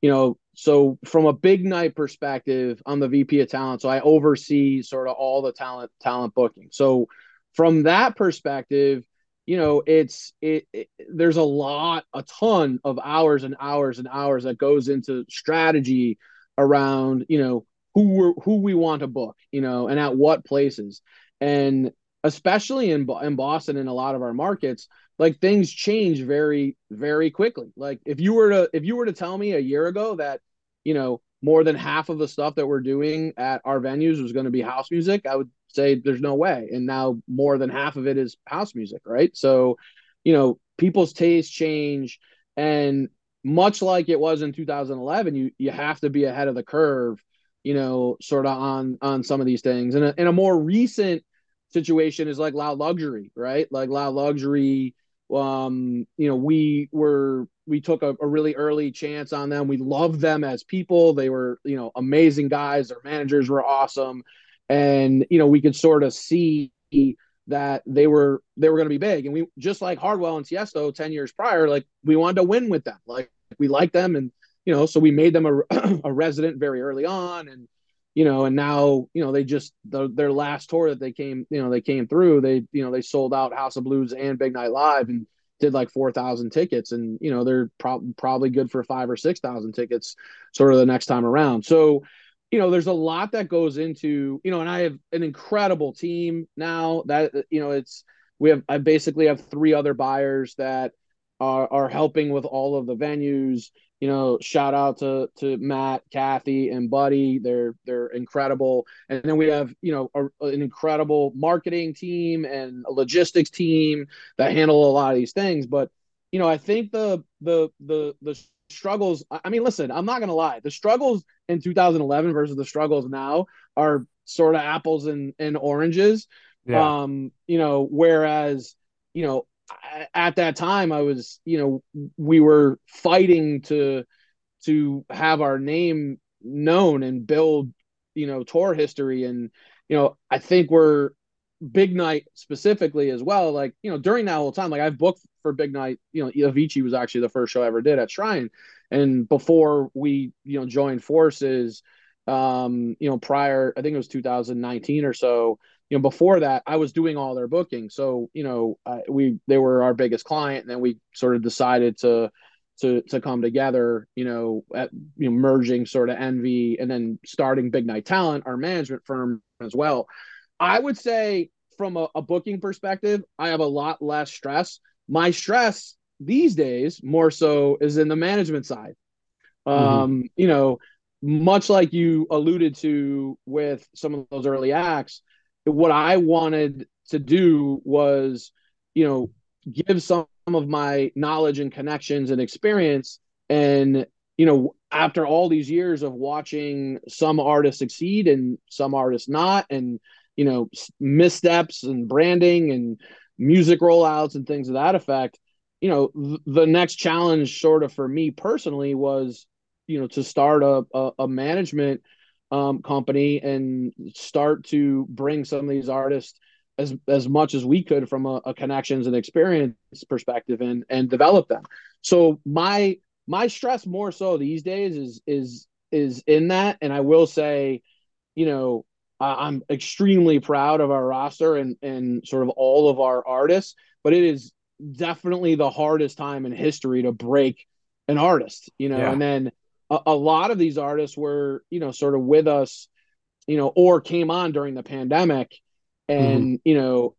you know, so from a big night perspective, I'm the VP of talent. So I oversee sort of all the talent talent booking. So from that perspective, you know, it's it, it there's a lot, a ton of hours and hours and hours that goes into strategy around you know who we're who we want to book you know and at what places. And especially in in Boston and a lot of our markets like things change very very quickly. Like if you were to if you were to tell me a year ago that you know more than half of the stuff that we're doing at our venues was going to be house music i would say there's no way. And now more than half of it is house music right? So you know people's tastes change. And much like it was in 2011 you you have to be ahead of the curve you know sort of on on some of these things. And a, and a more recent situation is like loud luxury right? Like loud luxury um you know we were we took a, a really early chance on them. We loved them as people. They were you know amazing guys. Their managers were awesome. And you know we could sort of see that they were they were going to be big. And we just like hardwell and tiesto 10 years prior like we wanted to win with them. Like we liked them and you know so we made them a, a resident very early on and you know and now you know they just the, their last tour that they came you know they came through they you know they sold out house of blues and big night live and did like 4,000 tickets and you know they're pro- probably good for 5 or 6,000 tickets sort of the next time around. So you know there's a lot that goes into you know and I have an incredible team now that you know it's we have I basically have three other buyers that are are helping with all of the venues you know, shout out to to Matt, Kathy, and Buddy. They're they're incredible. And then we have you know a, an incredible marketing team and a logistics team that handle a lot of these things. But you know, I think the the the the struggles. I mean, listen, I'm not gonna lie. The struggles in 2011 versus the struggles now are sort of apples and and oranges. Yeah. Um, you know, whereas you know at that time I was, you know, we were fighting to to have our name known and build, you know, tour history and you know, I think we're Big Night specifically as well. Like, you know, during that whole time, like I've booked for Big Night, you know, Avicii was actually the first show I ever did at Shrine. And before we, you know, joined forces, um, you know, prior, I think it was 2019 or so, you know before that i was doing all their booking. So you know uh, we they were our biggest client and then we sort of decided to to to come together you know at you know merging sort of NV and then starting big night talent our management firm as well. I would say from a, a booking perspective i have a lot less stress. My stress these days more so is in the management side. Mm-hmm. um you know much like you alluded to with some of those early acts what I wanted to do was, you know, give some of my knowledge and connections and experience. And, you know, after all these years of watching some artists succeed and some artists not, and, you know, missteps and branding and music rollouts and things of that effect, you know, th- the next challenge, sort of for me personally, was, you know, to start a, a, a management um, company and start to bring some of these artists as as much as we could from a, a, connections and experience perspective and and develop them. So my my stress more so these days is is is in that, and I will say, you know, I'm extremely proud of our roster and and sort of all of our artists, but it is definitely the hardest time in history to break an artist, you know, yeah. and then a, a lot of these artists were, you know, sort of with us, you know, or came on during the pandemic. And, mm-hmm. you know,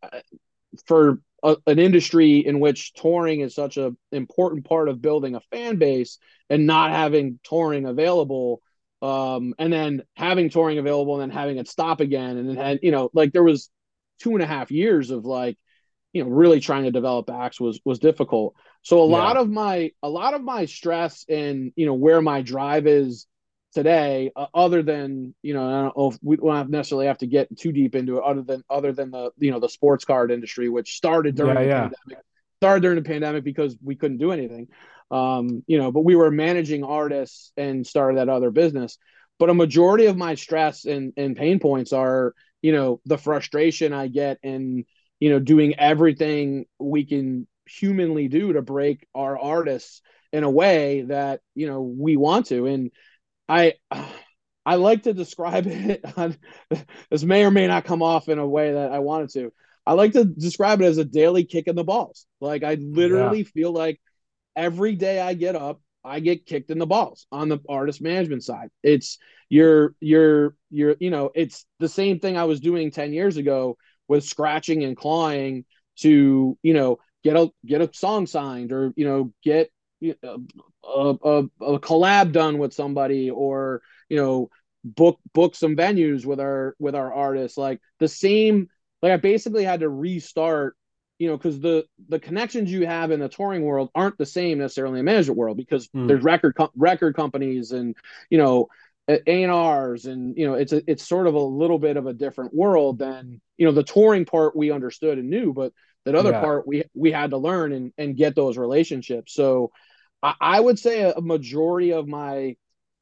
for a, an industry in which touring is such an important part of building a fan base and not having touring available um, and then having touring available and then having it stop again and then had, you know like there was two and a half years of like you know really trying to develop acts was was difficult so a yeah. lot of my a lot of my stress and you know where my drive is today uh, other than you know i don't know if we don't necessarily have to get too deep into it other than other than the you know the sports card industry which started during yeah, the yeah. pandemic started during the pandemic because we couldn't do anything um you know but we were managing artists and started that other business but a majority of my stress and and pain points are you know the frustration i get in you know doing everything we can humanly do to break our artists in a way that you know we want to. And i i like to describe it this may or may not come off in a way that i wanted to. I like to describe it as a daily kick in the balls. Like i literally yeah. feel like every day i get up i get kicked in the balls on the artist management side. It's you're you're you're you know it's the same thing i was doing 10 years ago with scratching and clawing to you know get a get a song signed or you know get a, a, a collab done with somebody or you know book book some venues with our with our artists like the same like i basically had to restart you know because the the connections you have in the touring world aren't the same necessarily in the management world because mm. there's record com- record companies and you know A&Rs and you know it's a, it's sort of a little bit of a different world than you know the touring part we understood and knew but that other yeah. part we we had to learn and and get those relationships so I, I, would say a majority of my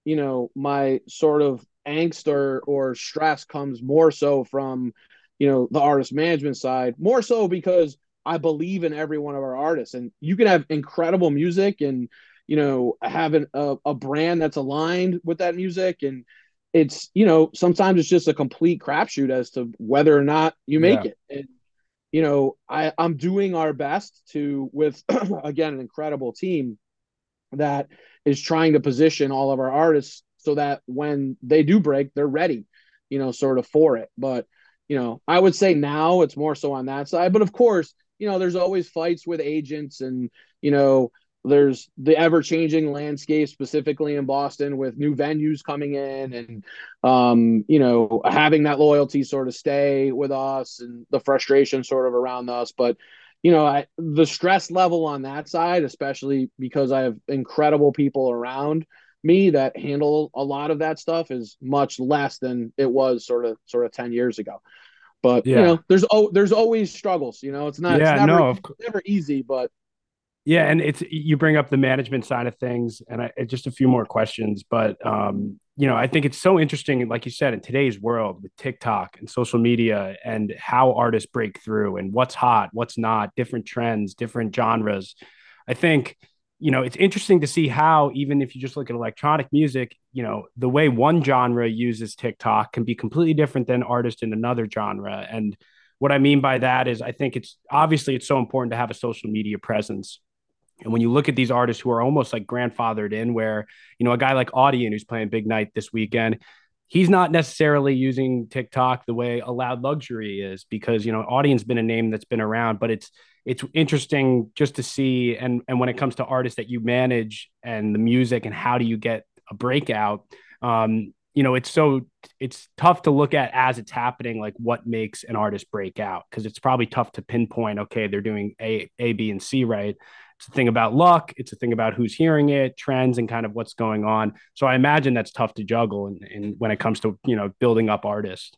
you know my sort of angst or or stress comes more so from you know, the artist management side, more so because I believe in every one of our artists. And you can have incredible music and, you know, having a, a brand that's aligned with that music. And it's, you know, sometimes it's just a complete crapshoot as to whether or not you make yeah. it. And, you know, I, I'm doing our best to, with again, an incredible team that is trying to position all of our artists so that when they do break, they're ready, you know, sort of for it. But, you know, I would say now it's more so on that side. But of course, you know, there's always fights with agents and, you know, there's the ever changing landscape, specifically in Boston, with new venues coming in and, um, you know, having that loyalty sort of stay with us and the frustration sort of around us. But, you know, I, the stress level on that side, especially because I have incredible people around me that handle a lot of that stuff, is much less than it was sort of sort of ten years ago. But yeah. you know, there's oh, there's always struggles. You know, it's not. Yeah, it's never, no, never easy, but yeah, and it's you bring up the management side of things, and I, just a few more questions. But um, you know, I think it's so interesting, like you said, in today's world with TikTok and social media, and how artists break through, and what's hot, what's not, different trends, different genres. I think you know, it's interesting to see how, even if you just look at electronic music, you know, the way one genre uses TikTok can be completely different than artists in another genre. And what I mean by that is I think it's obviously it's so important to have a social media presence. And when you look at these artists who are almost like grandfathered in, where, you know, a guy like Audien who's playing Big Night this weekend, he's not necessarily using TikTok the way a loud luxury is because, you know, Audien's been a name that's been around, but it's it's interesting just to see and and when it comes to artists that you manage and the music and how do you get a breakout um you know it's so it's tough to look at as it's happening like what makes an artist break out because it's probably tough to pinpoint okay they're doing a a b and c right it's a thing about luck it's a thing about who's hearing it trends and kind of what's going on so i imagine that's tough to juggle and, and when it comes to you know building up artists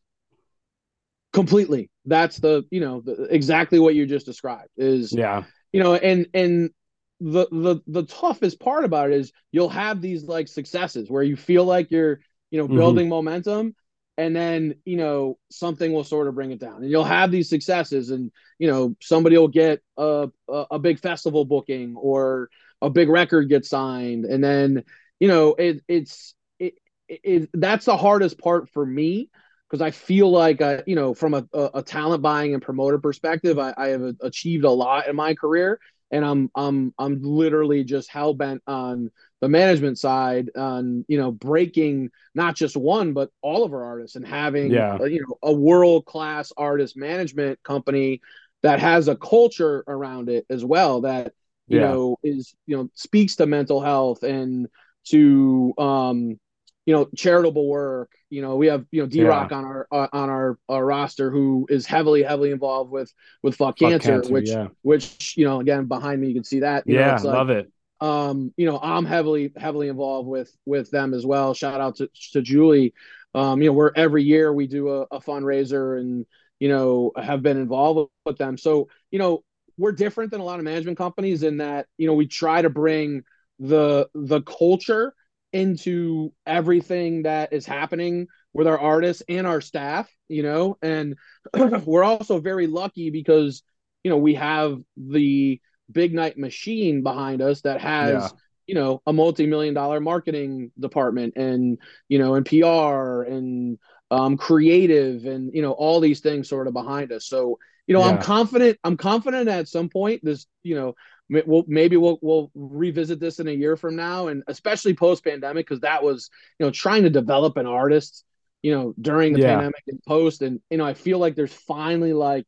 completely that's the you know the, exactly what you just described is yeah you know and and the the the toughest part about it is you'll have these like successes where you feel like you're you know mm-hmm. building mm-hmm. momentum and then you know something will sort of bring it down. And you'll have these successes and you know somebody will get a a, a big festival booking or a big record gets signed. And then you know it it's it, it that's the hardest part for me because I feel like I, you know, from a, a, talent buying and promoter perspective, I, I, have achieved a lot in my career, and I'm I'm I'm literally just hell bent on the management side on you know breaking not just one but all of our artists and having yeah. a, you know a world class artist management company that has a culture around it as well that you yeah. know is you know speaks to mental health and to um you know charitable work you know we have you know d-rock yeah. on our uh, on our, our roster who is heavily heavily involved with with fuck, fuck cancer, cancer, which yeah. which you know again behind me you can see that yeah know, love it um you know i'm heavily heavily involved with with them as well shout out to, to julie um you know we're every year we do a, a fundraiser and you know have been involved with them so you know we're different than a lot of management companies in that you know we try to bring the the culture into everything that is happening with our artists and our staff, you know, and we're also very lucky because, you know, we have the big night machine behind us that has, yeah. you know, a multi-million dollar marketing department and, you know, and PR and um, creative and, you know, all these things sort of behind us. So, you know, yeah. I'm confident, I'm confident at some point this, you know, we'll maybe we'll we'll revisit this in a year from now and especially post pandemic because that was you know trying to develop an artist you know during the yeah. pandemic and post and you know i feel like there's finally like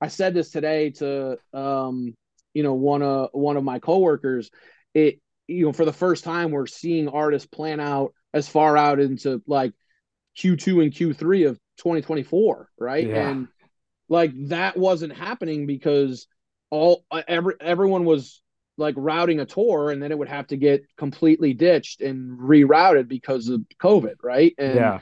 i said this today to um you know one of one of my coworkers it you know for the first time we're seeing artists plan out as far out into like q2 and q3 of 2024 right yeah. and like that wasn't happening because all every everyone was like routing a tour and then it would have to get completely ditched and rerouted because of COVID, right? And yeah.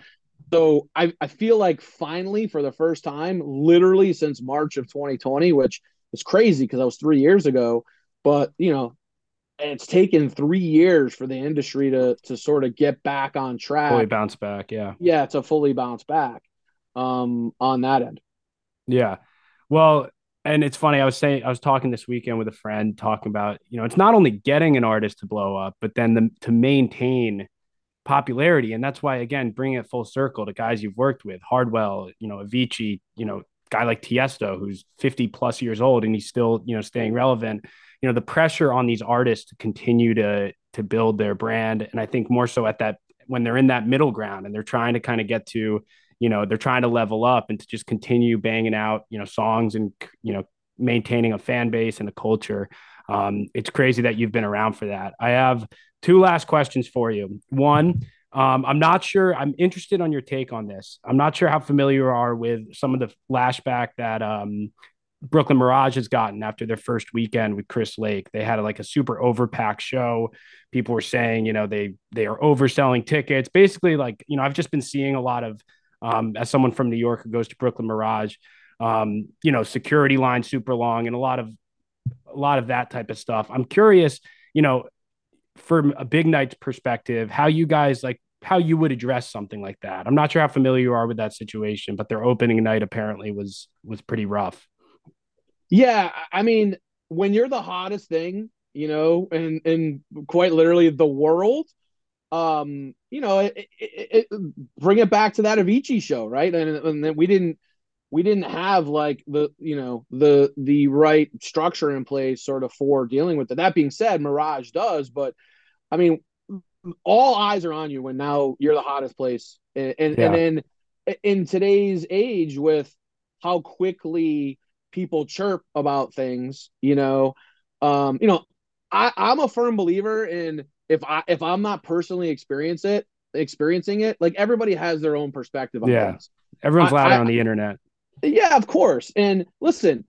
So I, I feel like finally for the first time, literally since March of 2020, which is crazy because that was three years ago, but you know, it's taken three years for the industry to to sort of get back on track. Fully bounce back, yeah. Yeah, to fully bounce back um on that end. Yeah. Well, and it's funny. I was saying I was talking this weekend with a friend talking about you know it's not only getting an artist to blow up, but then the, to maintain popularity, and that's why again bringing it full circle to guys you've worked with, Hardwell, you know, Avicii, you know, guy like Tiesto who's 50 plus years old and he's still you know staying relevant. You know, the pressure on these artists to continue to to build their brand, and I think more so at that when they're in that middle ground and they're trying to kind of get to you know they're trying to level up and to just continue banging out you know songs and you know maintaining a fan base and a culture um, it's crazy that you've been around for that i have two last questions for you one um, i'm not sure i'm interested on your take on this i'm not sure how familiar you are with some of the flashback that um, Brooklyn Mirage has gotten after their first weekend with Chris Lake. They had like a super overpack show. People were saying, you know, they they are overselling tickets. Basically, like, you know, I've just been seeing a lot of um, as someone from New York who goes to Brooklyn Mirage, um, you know, security line super long and a lot of a lot of that type of stuff. I'm curious, you know, from a big night's perspective, how you guys like how you would address something like that. I'm not sure how familiar you are with that situation, but their opening night apparently was was pretty rough. Yeah, I mean, when you're the hottest thing, you know, and and quite literally the world, um, you know, it, it, it, bring it back to that Avicii show, right? And and then we didn't we didn't have like the you know the the right structure in place sort of for dealing with it. That being said, Mirage does, but I mean, all eyes are on you when now you're the hottest place, and and, yeah. and then in today's age with how quickly people chirp about things, you know, um, you know, I, I'm a firm believer in if I if I'm not personally experience it, experiencing it, like everybody has their own perspective on yeah. things. Everyone's loud on the internet. Yeah, of course. And listen,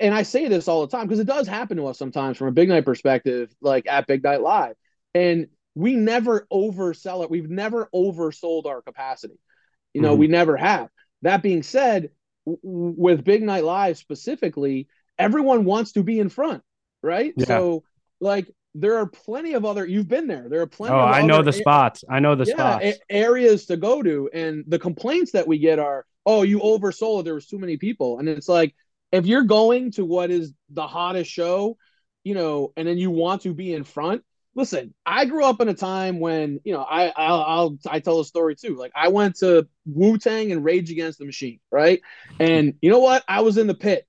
and I say this all the time because it does happen to us sometimes from a big night perspective, like at Big Night Live. And we never oversell it. We've never oversold our capacity. You know, mm-hmm. we never have. That being said, w- with Big Night Live specifically, everyone wants to be in front, right? Yeah. So, like, there are plenty of other you've been there. There are plenty oh i know the spots. I know the yeah, spots. a- areas to go to. And the complaints that we get are oh you oversold. There was too many people. And it's like if you're going to what is the hottest show you know and then you want to be in front listen i grew up in a time when you know i i'll, I'll i tell a story too. Like i went to wu-tang and rage against the machine right? And you know what? I was in the pit.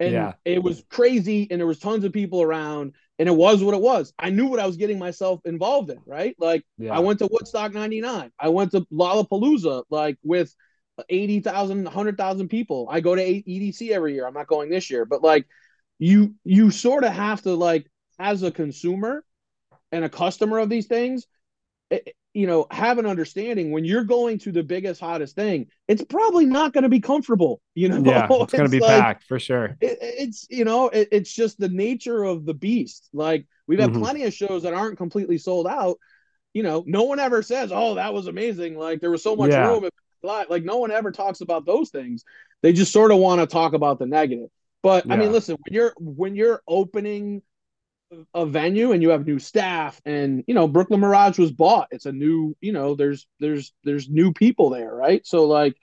And yeah. it was crazy and there was tons of people around and it was what it was. I knew what I was getting myself involved in, right? Like yeah. I went to Woodstock 99. I went to Lollapalooza like with 80,000, 100,000 people. I go to EDC every year. I'm not going this year, but like you you sort of have to like as a consumer and a customer of these things, it, you know, have an understanding when you're going to the biggest, hottest thing, it's probably not going to be comfortable. You know, yeah, it's, going to be like, packed for sure. It, it's you know, it, it's just the nature of the beast. Like we've had mm-hmm. plenty of shows that aren't completely sold out. You know, no one ever says, "Oh, that was amazing!" Like there was so much yeah. room. Like no one ever talks about those things. They just sort of want to talk about the negative. But yeah. I mean, listen, when you're when you're opening a venue and you have new staff and you know Brooklyn Mirage was bought. It's a new you know there's there's there's new people there right? So like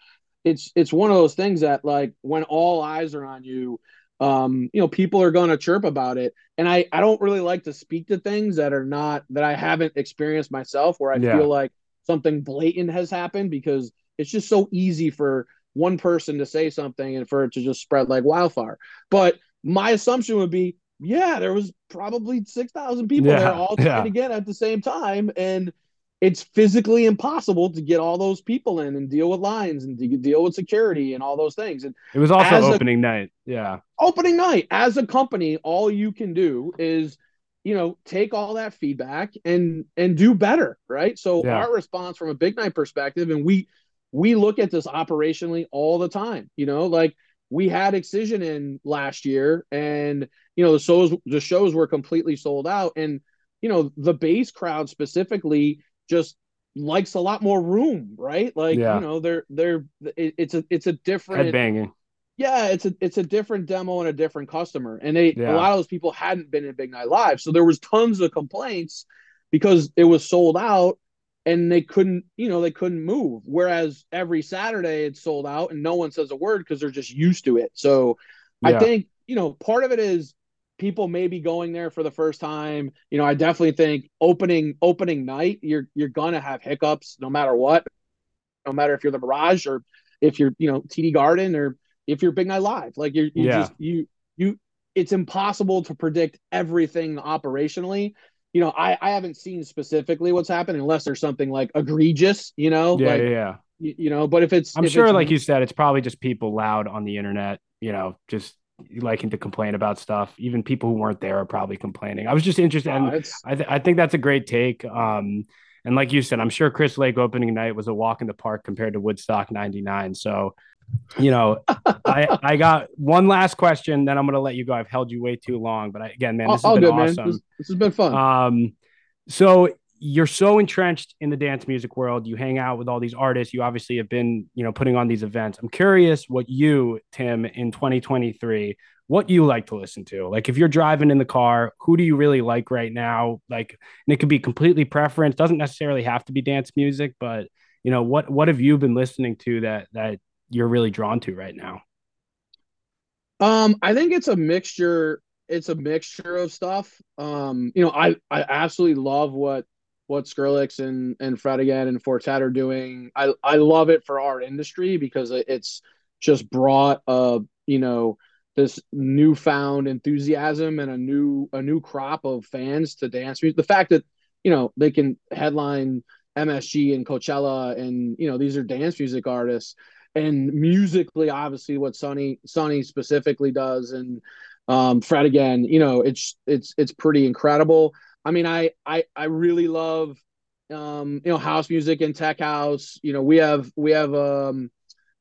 it's it's one of those things that like when all eyes are on you um you know people are going to chirp about it. And I I don't really like to speak to things that are not that I haven't experienced myself where I yeah. feel like something blatant has happened because it's just so easy for one person to say something and for it to just spread like wildfire. But my assumption would be yeah, there was probably 6,000 people yeah, there all trying yeah. to get at the same time. And it's physically impossible to get all those people in and deal with lines and deal with security and all those things. And it was also opening a, night. Yeah. Opening night. As a company, all you can do is, you know, take all that feedback and and do better. Right. So yeah. our response from a big night perspective, and we we look at this operationally all the time, you know, like we had Excision in last year, and you know the shows the shows were completely sold out, and you know the bass crowd specifically just likes a lot more room, right? Like yeah. you know they're they're it, it's a it's a different banging. Yeah, it's a it's a different demo and a different customer, and they yeah. a lot of those people hadn't been in Big Night Live, so there was tons of complaints because it was sold out and they couldn't, you know, they couldn't move. Whereas every Saturday it's sold out and no one says a word because they're just used to it. So yeah. I think, you know, part of it is people may be going there for the first time. You know, I definitely think opening opening night, you're you're gonna have hiccups no matter what, no matter if you're the Mirage or if you're you know TD Garden or if you're Big Night Live. Like you're you yeah. just you you it's impossible to predict everything operationally. You know, I I haven't seen specifically what's happening unless there's something like egregious. You know, yeah, like, yeah, yeah. You, you know, but if it's I'm if sure, it's, like you said, it's probably just people loud on the internet. You know, just liking to complain about stuff. Even people who weren't there are probably complaining. I was just interested, and I, th- I think that's a great take. Um, and like you said, I'm sure Chris Lake opening night was a walk in the park compared to Woodstock '99. So, you know, I I got one last question, then I'm gonna let you go. I've held you way too long, but I, again, man, this has been awesome. This, this, has been fun. Um, so you're so entrenched in the dance music world. You hang out with all these artists. You obviously have been, you know, putting on these events. I'm curious what you, Tim, in 2023, what you like to listen to. Like if you're driving in the car, who do you really like right now? Like, and it could be completely preference. Doesn't necessarily have to be dance music, but you know, what what have you been listening to that that you're really drawn to right now? Um, I think it's a mixture. It's a mixture of stuff. Um, you know, I I absolutely love what what Skrillex and and Fred again and Four Tet are doing. I I love it for our industry because it's just brought a you know this newfound enthusiasm and a new a new crop of fans to dance music. The fact that you know they can headline MSG and Coachella and you know these are dance music artists and musically obviously what Sonny Sonny specifically does and um Fred again you know it's it's it's pretty incredible I mean, I I I really love um, you know house music and tech house. You know, we have we have um,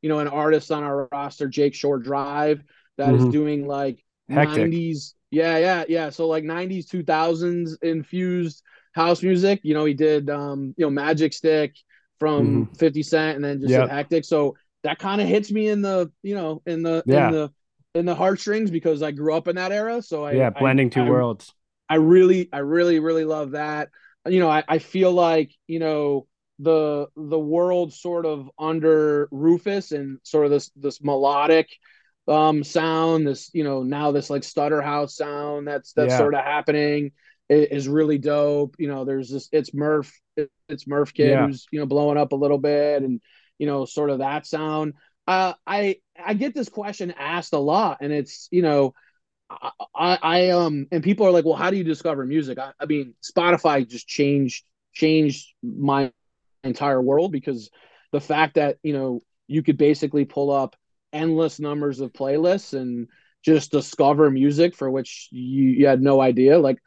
you know an artist on our roster, Jake Shore Drive, that mm-hmm. is doing like Hectic. 90s. Yeah, yeah, yeah. So like 90s, 2000s infused house music. You know, he did um, you know Magic Stick from mm-hmm. 50 Cent and then just yep. Hectic. So that kind of hits me in the, you know, in the yeah. in the in the heartstrings because I grew up in that era. So I yeah, blending I, two I, worlds. I really, I really, really love that. You know, I, I feel like, you know, the the world sort of under Rufus and sort of this this melodic um sound, this, you know, now this like stutter house sound that's that's yeah. sort of happening is really dope. You know, there's this it's Murph, it's Murph kid yeah. who's, you know, blowing up a little bit and you know, sort of that sound. Uh I I get this question asked a lot and it's, you know, I, I um and people are like, well, how do you discover music? I, I mean, Spotify just changed changed my entire world because the fact that you know you could basically pull up endless numbers of playlists and just discover music for which you, you had no idea. Like,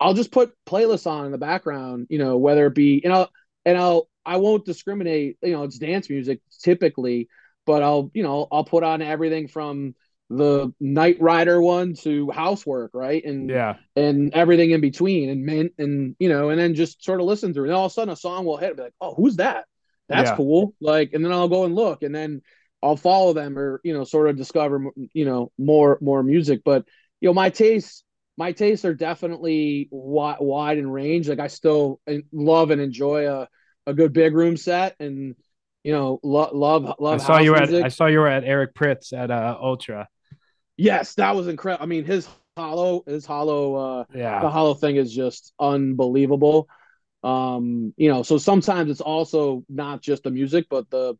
I'll just put playlists on in the background, you know, whether it be you know, and I'll I won't discriminate. You know, it's dance music typically, but I'll you know I'll put on everything from the Knight Rider one to housework, right? And yeah, and everything in between, and man, and you know, and then just sort of listen through. And all of a sudden, a song will hit. I'll be like, oh, who's that? That's yeah. cool. Like, and then I'll go and look, and then I'll follow them, or you know, sort of discover, you know, more more music. But you know, my tastes, my tastes are definitely wide, wide in range. Like, I still love and enjoy a a good big room set, and you know, lo- love love. I saw you music. at I saw you were at Eric Prydz at uh, Ultra. Yes, that was incredible. I mean, his HOLO, his HOLO, uh, yeah, the HOLO thing is just unbelievable. Um, you know, so sometimes it's also not just the music, but the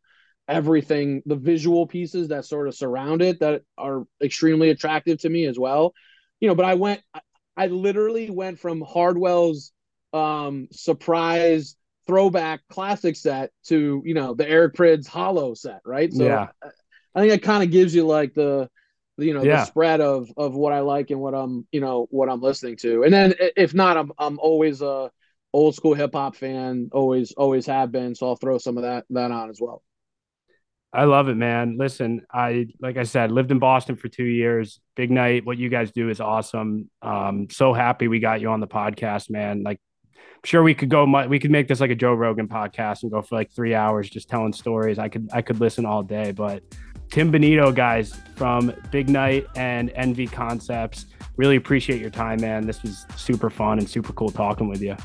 everything, the visual pieces that sort of surround it that are extremely attractive to me as well. You know, but I went, I, I literally went from Hardwell's um surprise throwback classic set to you know the Eric Prydz HOLO set, right? So yeah. I, I think it kind of gives you like the you know yeah. the spread of of what I like and what I'm you know what I'm listening to. And then if not, I'm I'm always a old school hip hop fan. Always always have been. So I'll throw some of that that on as well. I love it, man. Listen, I like I said, lived in Boston for two years. Big night. What you guys do is awesome. Um, so happy we got you on the podcast, man. Like, I'm sure we could go. We could make this like a Joe Rogan podcast and go for like three hours just telling stories. I could I could listen all day, but Tim Bonito, guys, from Big Night and NV Concepts. Really appreciate your time, man. This was super fun and super cool talking with you.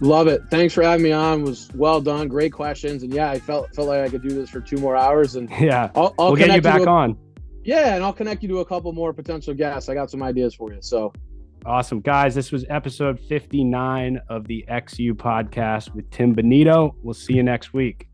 Love it. Thanks for having me on. It was well done. Great questions. And yeah, I felt felt like I could do this for two more hours. And yeah, I'll, I'll we'll get you back you a, on. Yeah, and I'll connect you to a couple more potential guests. I got some ideas for you. So awesome, guys. This was episode 59 of the X You podcast with Tim Bonito. We'll see you next week.